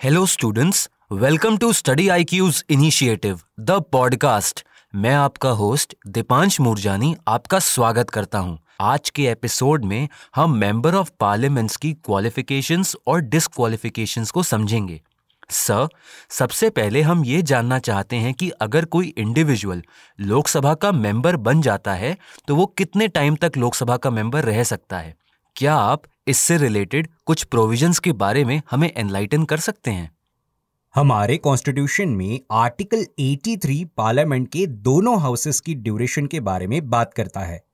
Hello students welcome to study I Q's initiative the podcast मैं आपका host Deepansh Murjani आपका स्वागत करता हूँ। आज के एपिसोड में हम मेंबर ऑफ़ पार्लियामेंट्स की क्वालिफिकेशंस और डिसक्वालिफिकेशंस को समझेंगे। सर सबसे पहले हम ये जानना चाहते हैं कि अगर कोई इंडिविजुअल लोकसभा का मेंबर बन जाता है तो वो कितने टाइम तक लोकसभा का मेंबर रह सकता है? क्या आप इससे रिलेटेड कुछ प्रोविजंस के बारे में हमें एनलाइटन कर सकते हैं? हमारे कॉन्स्टिट्यूशन में आर्टिकल 83 पार्लियामेंट के दोनों हाउसेस की ड्यूरेशन के बारे में बात करता है।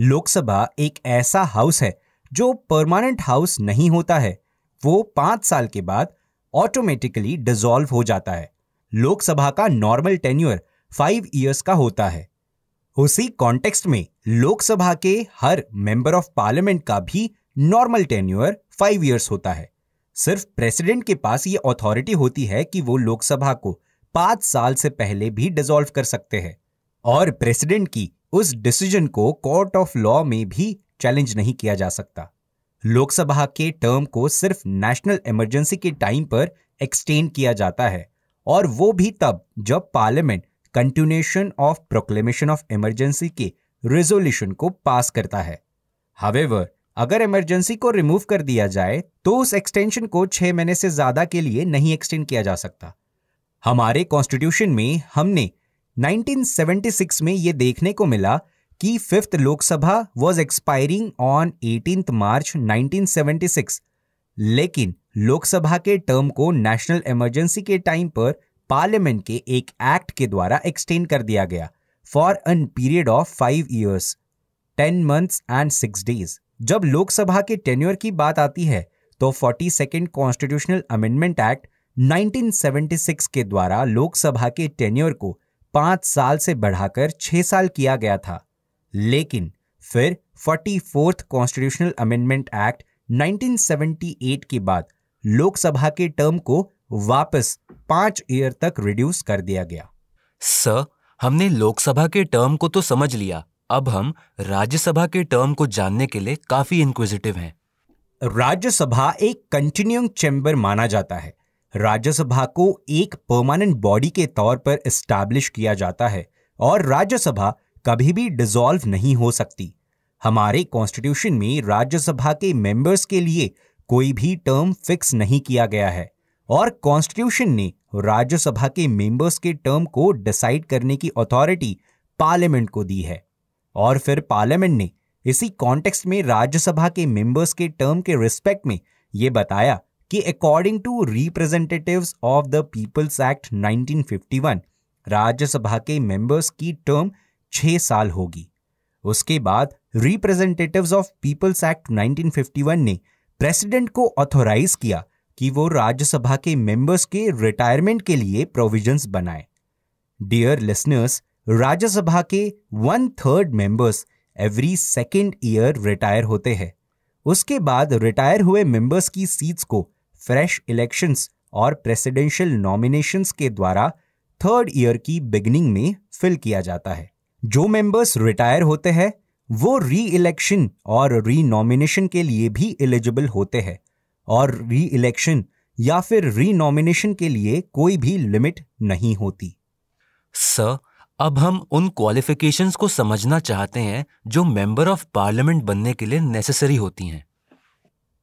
लोकसभा एक ऐसा हाउस है जो परमानेंट हाउस नहीं होता है। वो पाँच साल के बाद ऑटोमेटिकली डिसॉल्व हो जाता है। लोकसभा का नॉर्मल टेन्यूअर फाइव ईयर्स का होता है। उसी कॉन्टेक्स्ट में लोकसभा के हर मेंबर ऑफ़ पार्लियामेंट का भी नॉर्मल टेन्यूअर फाइव ईयर्स होता है। सिर्फ़ प्रेसिडेंट के पास ये अथॉरिटी होती है कि वो लोकसभा को पाँच साल से पहले भी डिसॉल्व कर सकते हैं और प्रेसिडेंट की उस डिसीज़न को कोर्ट ऑफ़ लॉ में भी चैलेंज नहीं किया जा सकता। लोकसभा के टर्म को सिर्फ़ नेशनल इमरजेंसी के टाइम पर एक्सटेंड किया जाता है और वो भी तब जब parliament continuation of proclamation of emergency के रेजोल्यूशन को पास करता है। हावेवर अगर इमरजेंसी को रिमूव कर दिया जाए तो उस एक्सटेंशन को छह महीने से ज़्यादा के लिए नहीं एक्सटेंड किया जा सकता। हमारे कॉन्स्टिट्यूशन में हमने 1976 में यह देखने को मिला कि fifth Lok Sabha was expiring on eighteen March 1976 लेकिन लोकसभा के टर्म को नेशनल इमरजेंसी के टाइम पर पार्लियामेंट के एक एक्ट के द्वारा एक्सटेंड कर दिया गया। For an period of five years ten months and six days जब लोकसभा के टेन्योर की बात आती है तो forty second constitutional amendment act 1976 के द्वारा लोकसभा के टेन्योर को पाँच साल से बढ़ाकर छह साल किया गया था। लेकिन फिर forty fourth constitutional amendment act 1978 के बाद लोकसभा के टर्म को वापस पाँच ईयर तक रिड्यूस कर दिया गया। सर हमने लोकसभा के टर्म को तो समझ लिया। अब हम राज्यसभा के टर्म को जानने के लिए काफ़ी इंक्विजिटिव हैं। राज्यसभा एक कंटिन्यूइंग चैम्बर माना जाता है। राज्यसभा को एक परमानेंट बॉडी के तौर पर एस्टैब्लिश किया जाता है और राज्यसभा कभी भी डिसॉल्व नहीं हो सकती। हमारे कॉन्स्टिट्यूशन में राज्यसभा के मेंबर्स के लिए कोई भी टर्म फिक्स नहीं किया गया है और कॉन्स्टिट्यूशन ने राज्यसभा के मेंबर्स के टर्म को डिसाइड करने की अथॉरिटी पार्लियामेंट को दी है। और फिर पार्लियामेंट ने इसी कॉन्टेक्स्ट में राज्यसभा के मेंबर्स के टर्म के रिस्पेक्ट में यह बताया कि according to representatives of the people's act 1951 Rajya Sabha के मेंबर्स की टर्म छह साल होगी। उसके बाद रिप्रेजेंटेटिव्स ऑफ़ पीपल्स एक्ट 1951 ने प्रेसिडेंट को ऑथोराइज किया कि वो राज्यसभा के मेंबर्स के रिटायरमेंट के लिए प्रोविजंस बनाए। डियर लिसनर्स राज्यसभा के one third members every second year retire होते हैं। उसके बाद रिटायर हुए मेंबर्स की सीट्स को फ्रेश इलेक्शंस और प्रेसिडेंशियल नॉमिनेशंस के द्वारा थर्ड ईयर की बिगनिंग में फिल किया जाता है। जो मेंबर्स रिटायर होते हैं, वो री इलेक्शन और री नॉमिनेशन के लिए भी एलिजिबल होते हैं। और री इलेक्शन या फिर री नॉमिनेशन के लिए कोई भी लिमिट नहीं होती। सर अब हम उन क्वालिफिकेशंस को समझना चाहते हैं जो मेंबर ऑफ़ पार्लियामेंट बनने के लिए नेसेसरी होती हैं।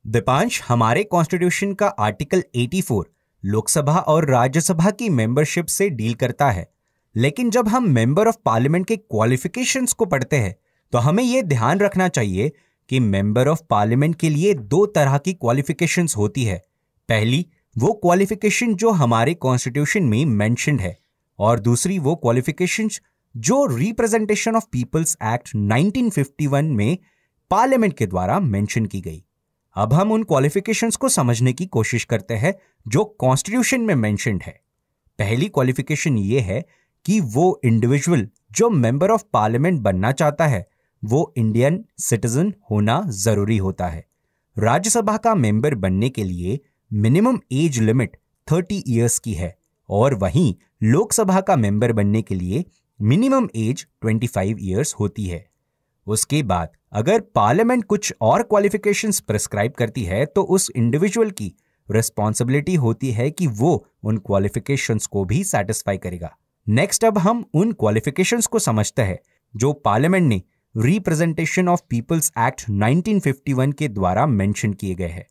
दीपांश हमारे कॉन्स्टिट्यूशन का आर्टिकल 84 लोकसभा और राज्यसभा की मेंबरशिप से डील करता है। लेकिन जब हम मेंबर ऑफ़ पार्लियामेंट के क्वालिफिकेशंस को पढ़ते हैं तो हमें यह ध्यान रखना चाहिए कि मेंबर ऑफ़ पार्लियामेंट के लिए दो तरह की क्वालिफिकेशन होती है। पहली, वो क्वालिफिकेशन जो हमारे कॉन्स्टिट्यूशन में मैंशनड है, और दूसरी, वो क्वालिफिकेशन जो रिप्रेजेंटेशन ऑफ़ पीपल्स एक्ट 1951 में पार्लियामेंट के द्वारा मेंशन की गई। अब हम उन क्वालिफिकेशंस को समझने की कोशिश करते हैं जो कॉन्स्टिट्यूशन में मेंशनड है। पहली क्वालिफिकेशन ये है कि वो इंडिविजुअल जो मेंबर ऑफ़ पार्लियामेंट बनना चाहता है वो इंडियन सिटीजन होना ज़रूरी होता है। राज्यसभा का मेंबर बनने के लिए मिनिमम एज लिमिट 30 इयर्स की है और वहीं लोकसभा का मेंबर बनने के लिए मिनिमम एज 25 इयर्स होती है। उसके बाद अगर पार्लियामेंट कुछ और क्वालिफिकेशंस प्रिस्क्राइब करती है तो उस इंडिविजुअल की रिस्पॉन्सिबिलिटी होती है कि वो उन क्वालिफिकेशंस को भी सेटिस्फाई करेगा। नेक्स्ट अब हम उन क्वालिफिकेशंस को समझते हैं, जो पार्लियामेंट ने रिप्रेजेंटेशन ऑफ़ पीपल्स एक्ट 1951 के द्वारा मेंशन किए गए हैं।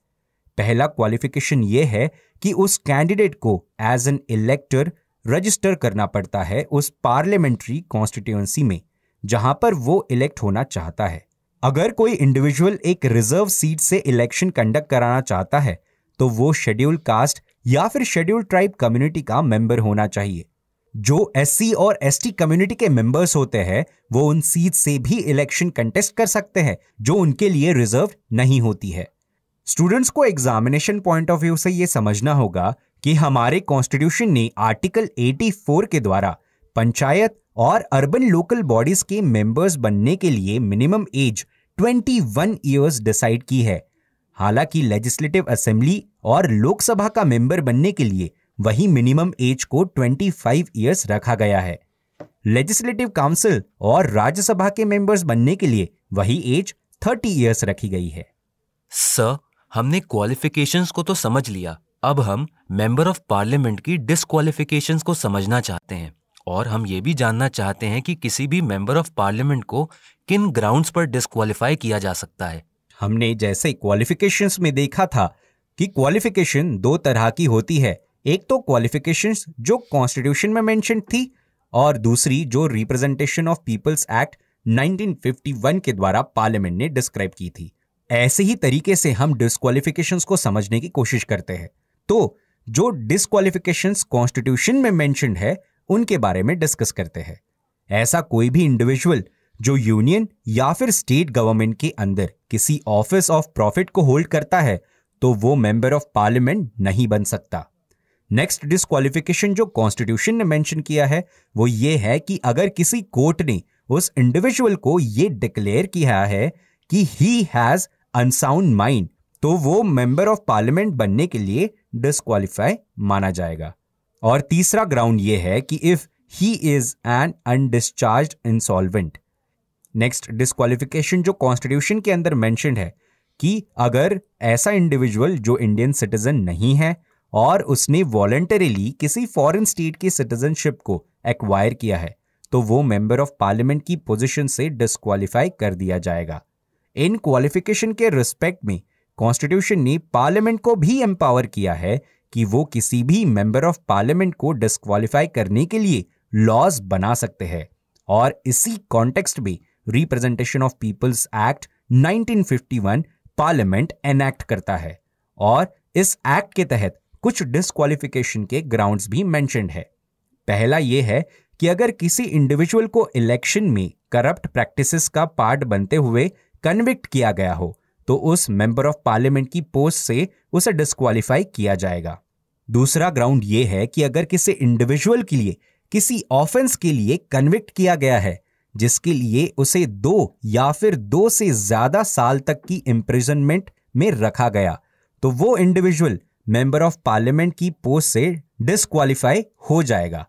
पहला क्वालिफिकेशन यह है कि उस कैंडिडेट को एज एन इलेक्टर रजिस्टर करना पड़ता है उस पार्लियामेंट्री कॉन्स्टिट्यूएंसी में, जहाँ पर वो इलेक्ट होना चाहता है। अगर कोई इंडिविजुअल एक रिज़र्व सीट से इलेक्शन कंडक्ट कराना चाहता है तो वो शेड्यूल कास्ट या फिर शेड्यूल ट्राइब कम्युनिटी का मेंबर होना चाहिए। जो एससी और एसटी कम्युनिटी के मेंबर्स होते हैं, वो उन सीट से भी इलेक्शन कंटेस्ट कर सकते हैं, जो उनके लिए रिज़र्व नहीं होती है। स्टूडेंट्स को एग्जामिनेशन पॉइंट ऑफ़ व्यू से यह समझना होगा कि हमारे कॉन्स्टिट्यूशन ने आर्टिकल 84 के द्वारा पंचायत और अर्बन लोकल बॉडीज के मेंबर्स बनने के लिए मिनिमम एज 21 इयर्स डिसाइड की है। हालाँकि लेजिस्लेटिव असेंबली और लोकसभा का मेंबर बनने के लिए वही मिनिमम एज को 25 इयर्स रखा गया है। लेजिस्लेटिव काउंसिल और राज्यसभा के मेंबर्स बनने के लिए वही एज 30 इयर्स रखी गई है। सर हमने क्वालिफिकेशंस को तो समझ लिया। अब हम मेंबर ऑफ़ पार्लियामेंट की डिसक्वालिफिकेशंस को समझना चाहते हैं और हम ये भी जानना चाहते हैं कि किसी भी मेंबर ऑफ़ पार्लियामेंट को किन ग्राउंड्स पर डिस्क्वालीफाई किया जा सकता है। हमने जैसे क्वालिफिकेशंस में देखा था कि क्वालिफिकेशन दो तरह की होती है। एक तो क्वालिफिकेशंस जो कॉन्स्टिट्यूशन में मेंशन थी और दूसरी जो रिप्रेजेंटेशन ऑफ़ पीपल्स एक्ट 1951 के द्वारा पार्लियामेंट ने डिस्क्राइब की थी। ऐसे ही तरीके से हम डिस्कालिफिकेशंस को समझने की कोशिश करते हैं। तो जो डिस्कालिफिकेशंस कॉन्स्टिट्यूशन में मेंशन है, उनके बारे में डिस्कस करते हैं। ऐसा कोई भी इंडिविजुअल जो यूनियन या फिर स्टेट गवर्नमेंट के अंदर किसी ऑफ़िस ऑफ़ प्रॉफिट को होल्ड करता है तो वो मेंबर ऑफ़ पार्लियामेंट नहीं बन सकता। नेक्स्ट डिस्कालिफिकेशन जो कॉन्स्टिट्यूशन ने मेंशन किया है, वो ये है कि अगर किसी कोर्ट ने उस इंडिविजुअल को ये डिक्लेयर किया है कि ही हैज़ अनसाउंड माइंड तो वो मेंबर ऑफ़ पार्लियामेंट बनने के लिए डिस्कालीफाई माना जाएगा। और तीसरा ग्राउंड ये है कि if he is an undischarged insolvent next disqualification जो कॉन्स्टिट्यूशन के अंदर मेंशन है कि अगर ऐसा इंडिविजुअल जो इंडियन सिटीजन नहीं है और उसने वॉलेंटरीली किसी फॉरेन स्टेट की सिटीजनशिप को एक्वायर किया है तो वो मेंबर ऑफ़ पार्लियामेंट की पोजीशन से डिस्कालीफाई कर दिया जाएगा। इन क्वालिफिकेशन के रिस्पेक्ट में कॉन्स्टिट्यूशन ने पार्लियामेंट को भी एम्पावर किया है कि वो किसी भी मेंबर ऑफ़ पार्लियामेंट को डिस्कालीफाई करने के लिए लॉज बना सकते हैं। और इसी कॉन्टेक्स्ट में representation of peoples act 1951 parliament enact करता है। और इस एक्ट के तहत कुछ डिस्कालिफिकेशन के ग्राउंड्स भी मेंशनड है। पहला यह है कि अगर किसी इंडिविजुअल को इलेक्शन में करप्ट प्रैक्टिसेस का पार्ट बनते हुए कन्विक्ट किया गया हो तो उस मेंबर ऑफ़ पार्लियामेंट की पोस्ट से उसे डिस्कालीफाई किया जाएगा। दूसरा ग्राउंड यह है कि अगर किसी इंडिविजुअल के लिए, किसी ऑफेंस के लिए कन्विक्ट किया गया है, जिसके लिए उसे दो या फिर दो से ज़्यादा साल तक की इंप्रिजनमेंट में रखा गया तो वो इंडिविजुअल मेंबर ऑफ़ पार्लियामेंट की पोस्ट से डिस्कालीफाई हो जाएगा।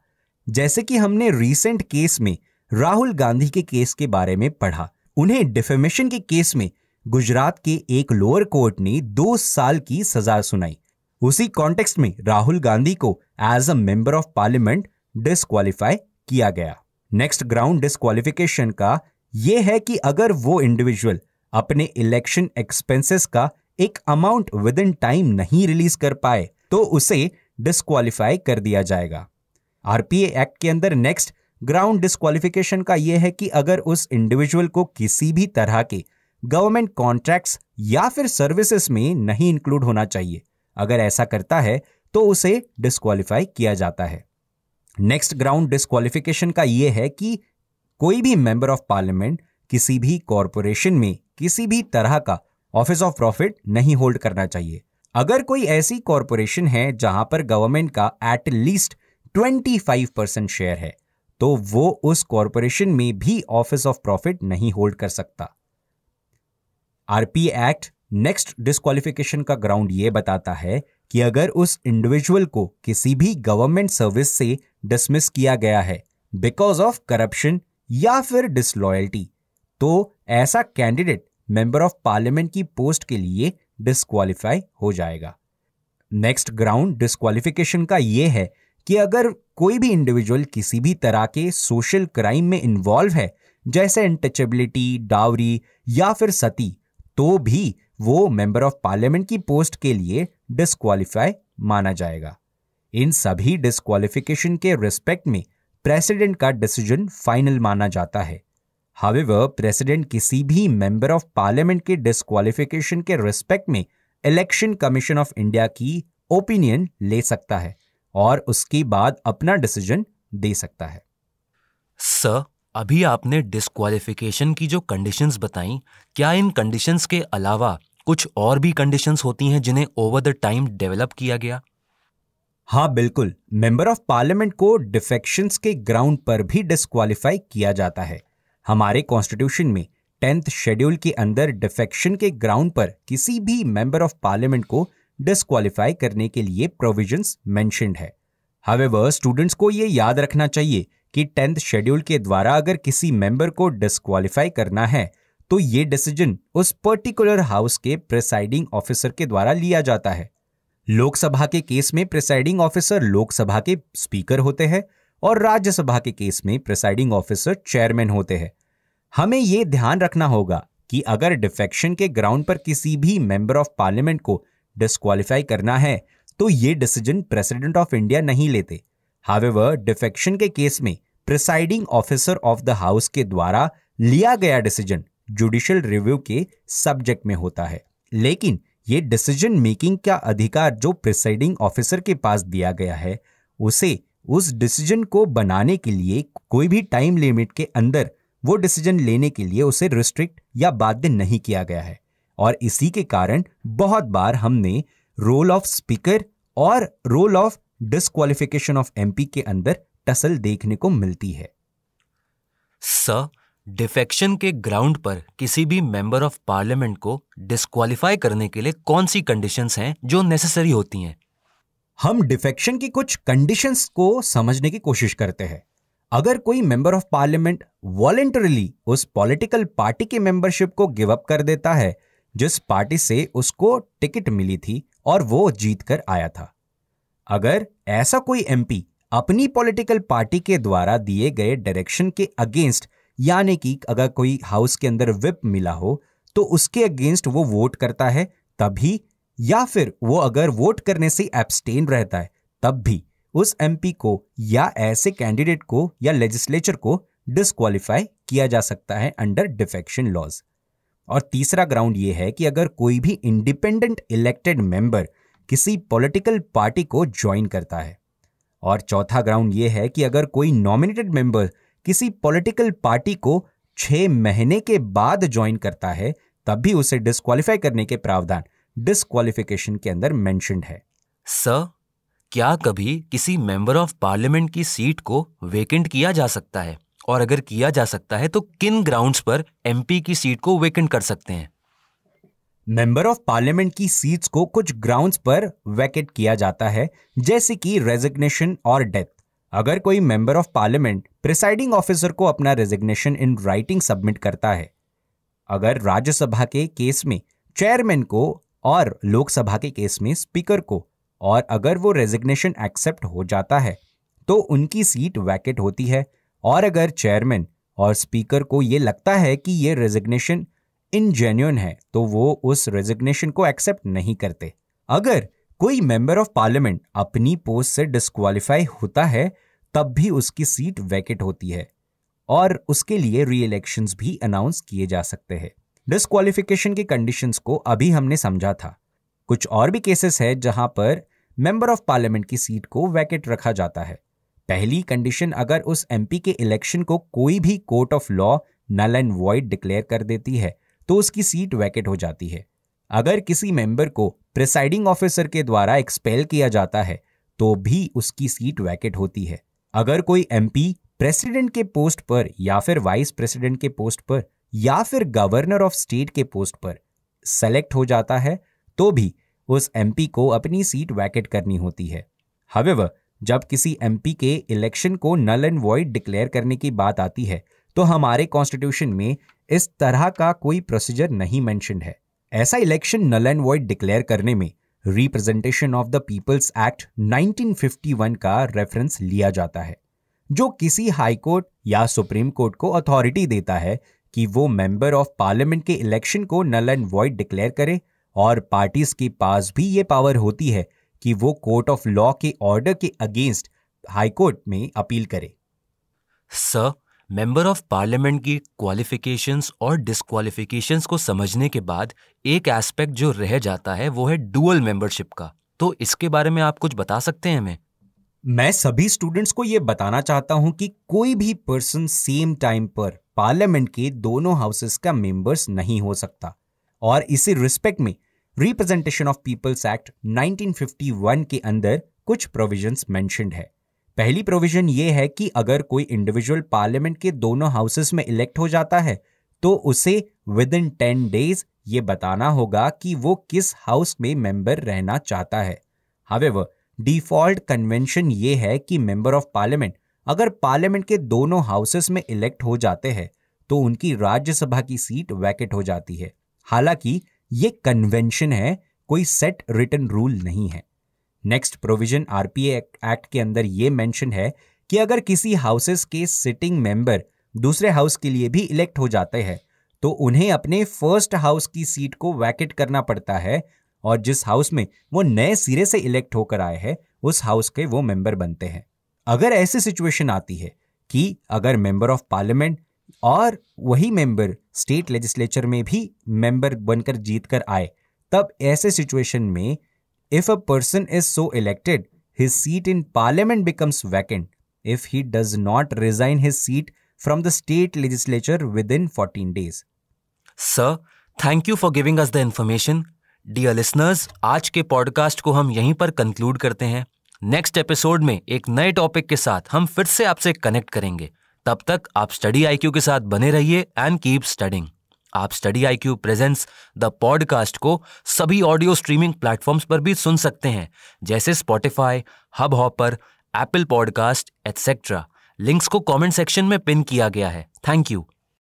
जैसे कि हमने रीसेंट केस में राहुल गांधी के केस के बारे में पढ़ा। उन्हें डिफेमेशन के केस में गुजरात के एक लोअर कोर्ट ने दो साल की सजा सुनाई। उसी कॉन्टेक्स्ट में राहुल गांधी को as a member of parliament disqualify किया गया। नेक्स्ट ग्राउंड डिस्कालिफिकेशन का यह है कि अगर वो इंडिविजुअल अपने इलेक्शन एक्सपेंसेस का एक अमाउंट विद इन टाइम नहीं रिलीज़ कर पाए तो उसे डिस्कालीफाई कर दिया जाएगा। आरपीए एक्ट के अंदर नेक्स्ट ग्राउंड डिस्कालिफिकेशन का यह है कि अगर उस इंडिविजुअल को किसी भी तरह के गवर्नमेंट कॉन्ट्रैक्ट्स या फिर सर्विसेज़ में नहीं इंक्लूड होना चाहिए, अगर ऐसा करता है तो उसे डिस्कालीफाई किया जाता है। नेक्स्ट ग्राउंड डिस्कालिफिकेशन का यह है कि कोई भी मेंबर ऑफ़ पार्लियामेंट किसी भी कॉरपोरेशन में किसी भी तरह का ऑफ़िस ऑफ़ प्रॉफिट नहीं होल्ड करना चाहिए। अगर कोई ऐसी कॉरपोरेशन है जहाँ पर गवर्नमेंट का एट लीस्ट 25 परसेंट शेयर है तो वो उस कॉरपोरेशन में भी ऑफ़िस ऑफ़ प्रॉफिट नहीं होल्ड कर सकता। आरपी एक्ट नेक्स्ट डिस्कालिफिकेशन का ग्राउंड ये बताता है कि अगर उस इंडिविजुअल को किसी भी गवर्नमेंट सर्विस से डिसमिस किया गया है बिकॉज़ ऑफ़ करप्शन या फिर डिसलॉयल्टी तो ऐसा कैंडिडेट मेंबर ऑफ़ पार्लियामेंट की पोस्ट के लिए डिस्कालीफाई हो जाएगा। नेक्स्ट ग्राउंड डिस्कालिफिकेशन का यह है कि अगर कोई भी इंडिविजुअल किसी भी तरह के सोशल क्राइम में इन्वॉल्व है, जैसे अनटचेबिलिटी डावरी या फिर सती तो भी वो मेंबर ऑफ़ पार्लियामेंट की पोस्ट के लिए डिस्कालीफाई माना जाएगा। इन सभी डिस्कालिफिकेशन के रिस्पेक्ट में प्रेसिडेंट का डिसीज़न फाइनल माना जाता है। हावेवर प्रेसिडेंट किसी भी मेंबर ऑफ़ पार्लियामेंट के डिस्कालिफिकेशन के रिस्पेक्ट में इलेक्शन कमीशन ऑफ़ इंडिया की ओपिनियन ले सकता है और उसके बाद अपना डिसीज़न दे सकता है। सर अभी आपने डिस्कालिफिकेशन की जो कंडीशंस बताई क्या इन कंडीशंस के अलावा कुछ और भी कंडीशंस होती हैं जिन्हें ओवर द टाइम डेवलप किया गया? हाँ बिल्कुल। मेंबर ऑफ़ पार्लियामेंट को डिफेक्शंस के ग्राउंड पर भी डिस्कालीफाई किया जाता है। हमारे कॉन्स्टिट्यूशन में टेंथ शेड्यूल के अंदर डिफेक्शन के ग्राउंड पर किसी भी मेंबर ऑफ़ पार्लियामेंट को डिस्कालीफाई करने के लिए प्रोविजंस मेंशनड है। हावेवर स्टूडेंट्स को ये याद रखना चाहिए कि टेंथ शेड्यूल के द्वारा अगर किसी मेंबर को डिस्कालीफाई करना है तो ये डिसीज़न उस पर्टिकुलर हाउस के प्रिसाइडिंग ऑफिसर के द्वारा लिया जाता है। लोकसभा के केस में प्रिसाइडिंग ऑफिसर लोकसभा के स्पीकर होते हैं और राज्यसभा के केस में प्रिसाइडिंग ऑफिसर चेयरमैन होते हैं। हमें यह ध्यान रखना होगा कि अगर डिफेक्शन के ग्राउंड पर किसी भी मेंबर ऑफ़ पार्लियामेंट को डिस्कालीफाई करना है तो ये डिसीज़न प्रेसिडेंट ऑफ़ इंडिया नहीं लेते। हावेवर डिफेक्शन के केस में presiding officer of the house के द्वारा लिया गया डिसीज़न जुडिशियल रिव्यू के सब्जेक्ट में होता है। लेकिन ये डिसीज़न मेकिंग का अधिकार जो प्रिसाइडिंग ऑफिसर के पास दिया गया है, उसे उस डिसीज़न को बनाने के लिए कोई भी टाइम लिमिट के अंदर वो डिसीज़न लेने के लिए उसे रिस्ट्रिक्ट या बाध्य नहीं किया गया है। और इसी के कारण बहुत बार हमने रोल ऑफ़ स्पीकर और role of disqualification of MP के अंदर टसल देखने को मिलती है। सर डिफेक्शन के ग्राउंड पर किसी भी मेंबर ऑफ़ पार्लियामेंट को डिस्कालीफाई करने के लिए कौन सी कंडीशंस हैं जो नेसेसरी होती हैं? हम डिफेक्शन की कुछ कंडीशंस को समझने की कोशिश करते हैं। अगर कोई मेंबर ऑफ़ पार्लियामेंट वॉलेंटरली उस पॉलिटिकल पार्टी के मेंबरशिप को गिव अप कर देता है, जिस पार्टी से उसको टिकट मिली थी और वो जीत कर आया था। अगर ऐसा कोई एमपी अपनी पॉलिटिकल पार्टी के द्वारा दिए गए डायरेक्शन के अगेंस्ट यानी कि अगर कोई हाउस के अंदर विप मिला हो तो उसके अगेंस्ट वो वोट करता है, तभी या फिर वो अगर वोट करने से एब्सटेन रहता है, तब भी। उस एमपी को या ऐसे कैंडिडेट को या लेजिस्लेचर को डिस्कालीफाई किया जा सकता है अंडर डिफेक्शन लॉज और तीसरा ग्राउंड ये है कि अगर कोई भी इंडिपेंडेंट इलेक्टेड मेंबर किसी पॉलिटिकल पार्टी को ज्वाइन करता है। और चौथा ग्राउंड ये है कि अगर कोई नॉमिनेटेड मेंबर किसी पॉलिटिकल पार्टी को छह महीने के बाद ज्वाइन करता है तब भी उसे डिस्कालीफाई करने के प्रावधान डिस्कालिफिकेशन के अंदर मेंशनड है। सर क्या कभी किसी मेंबर ऑफ़ पार्लियामेंट की सीट को वेकेंट किया जा सकता है? और अगर किया जा सकता है तो किन ग्राउंड्स पर एमपी की सीट को वेकेंट कर सकते हैं? मेंबर ऑफ़ पार्लियामेंट की सीट्स को कुछ ग्राउंड्स पर वैकेट किया जाता है, जैसे कि रेजिग्नेशन और डेथ अगर कोई member of parliament presiding officer को अपना रेजिग्नेशन इन राइटिंग सबमिट करता है, अगर राज्यसभा के केस में चेयरमैन को और लोकसभा के केस में स्पीकर को और अगर वो रेजिग्नेशन एक्सेप्ट हो जाता है तो उनकी सीट वैकेट होती है। और अगर चेयरमैन और स्पीकर को ये लगता है कि ये रेजिग्नेशन इनजेन्यून है तो वो उस रेजिग्नेशन को एक्सेप्ट नहीं करते। अगर कोई मेंबर ऑफ़ पार्लियामेंट अपनी पोस्ट से डिस्कालीफाई होता है, तब भी उसकी सीट वैकेट होती है और उसके लिए री इलेक्शन भी अनाउंस किए जा सकते हैं। डिस्कालिफिकेशन की कंडीशंस को अभी हमने समझा था। कुछ और भी केसेस है जहाँ पर मेंबर ऑफ़ पार्लियामेंट की सीट को वैकेट रखा जाता है। पहली कंडीशन अगर उस एमपी के इलेक्शन को कोई भी court of law null and void declare कर देती है तो उसकी सीट वैकेट हो जाती है। अगर किसी मेंबर को प्रिसाइडिंग ऑफिसर के द्वारा एक्सपेल किया जाता है तो भी उसकी सीट वैकेट होती है। अगर कोई एमपी प्रेसिडेंट के पोस्ट पर या फिर वाइस प्रेसिडेंट के पोस्ट पर या फिर गवर्नर ऑफ़ स्टेट के पोस्ट पर सेलेक्ट हो जाता है तो भी उस एमपी को अपनी सीट वैकेट करनी होती है। हवेवर जब किसी एमपी के इलेक्शन को नल एंड वॉइड डिक्लेयर करने की बात आती है तो हमारे कॉन्स्टिट्यूशन में इस तरह का कोई प्रोसीजर नहीं मेंशन है। ऐसा election null and void declare करने में representation of the peoples act 1951 का रेफरेंस लिया जाता है, जो किसी हाई कोर्ट या सुप्रीम कोर्ट को अथॉरिटी देता है कि वो मेंबर ऑफ़ पार्लियामेंट के इलेक्शन को नल एंड वॉइड डिक्लेयर करे और पार्टीज़ के पास भी ये पावर होती है कि वो कोर्ट ऑफ़ लॉ के ऑर्डर के अगेंस्ट हाई कोर्ट में अपील करे। सर मेंबर ऑफ़ पार्लियामेंट की क्वालिफिकेशंस और डिसक्वालिफिकेशंस को समझने के बाद एक एस्पेक्ट जो रह जाता है वो है डुअल मेंबरशिप का। तो इसके बारे में आप कुछ बता सकते हैं हमें? मैं सभी स्टूडेंट्स को यह बताना चाहता हूँ कि कोई भी पर्सन सेम टाइम पर पार्लियामेंट के दोनों हाउसेस का मेंबर्स नहीं हो सकता। और इसी रिस्पेक्ट में रिप्रेजेंटेशन ऑफ़ पीपल्स एक्ट 1951 के अंदर कुछ प्रोविजंस मेंशनड है। पहली प्रोविज़न ये है कि अगर कोई इंडिविजुअल पार्लियामेंट के दोनों हाउसेस में इलेक्ट हो जाता है तो उसे विद इन टेन डेज़ ये बताना होगा कि वो किस हाउस में मेंबर रहना चाहता है। हावेवर डिफ़ॉल्ट कन्वेंशन ये है कि मेंबर ऑफ़ पार्लियामेंट अगर पार्लियामेंट के दोनों हाउसेस में इलेक्ट हो जाते हैं तो उनकी राज्यसभा की सीट वैकेट हो जाती है। हालाँकि ये कन्वेंशन है, कोई सेट रिटर्न रूल नहीं है। नेक्स्ट प्रोविज़न आरपीए एक्ट के अंदर यह मेंशन है कि अगर किसी हाउसेस के सिटिंग मेंबर दूसरे हाउस के लिए भी इलेक्ट हो जाते हैं तो उन्हें अपने फ़र्स्ट हाउस की सीट को वैकेट करना पड़ता है और जिस हाउस में वो नए सिरे से इलेक्ट होकर आए हैं, उस हाउस के वो मेंबर बनते हैं। अगर ऐसी सिचुएशन आती है कि अगर मेंबर ऑफ़ पार्लियामेंट और वही मेंबर स्टेट लेजिस्लेचर में भी मेंबर बनकर जीत कर आए। तब ऐसे सिचुएशन में if a person is so elected his seat in parliament becomes vacant if he does not resign his seat from the state legislature within fourteen days sir thank you for giving us the information dear listeners आज के podcast को हम यहीं पर conclude करते हैं। Next episode में एक नए टॉपिक के साथ हम फिर से आपसे कनेक्ट करेंगे। तब तक आप स्टडी आईक्यू के साथ बने रहिए एंड कीप स्टडिंग आप study I Q presents the podcast को सभी ऑडियो स्ट्रीमिंग प्लेटफॉर्म्स पर भी सुन सकते हैं, जैसे Spotify Hubhopper Apple podcast etcetera links को कमेंट सेक्शन में पिन किया गया है. Thank you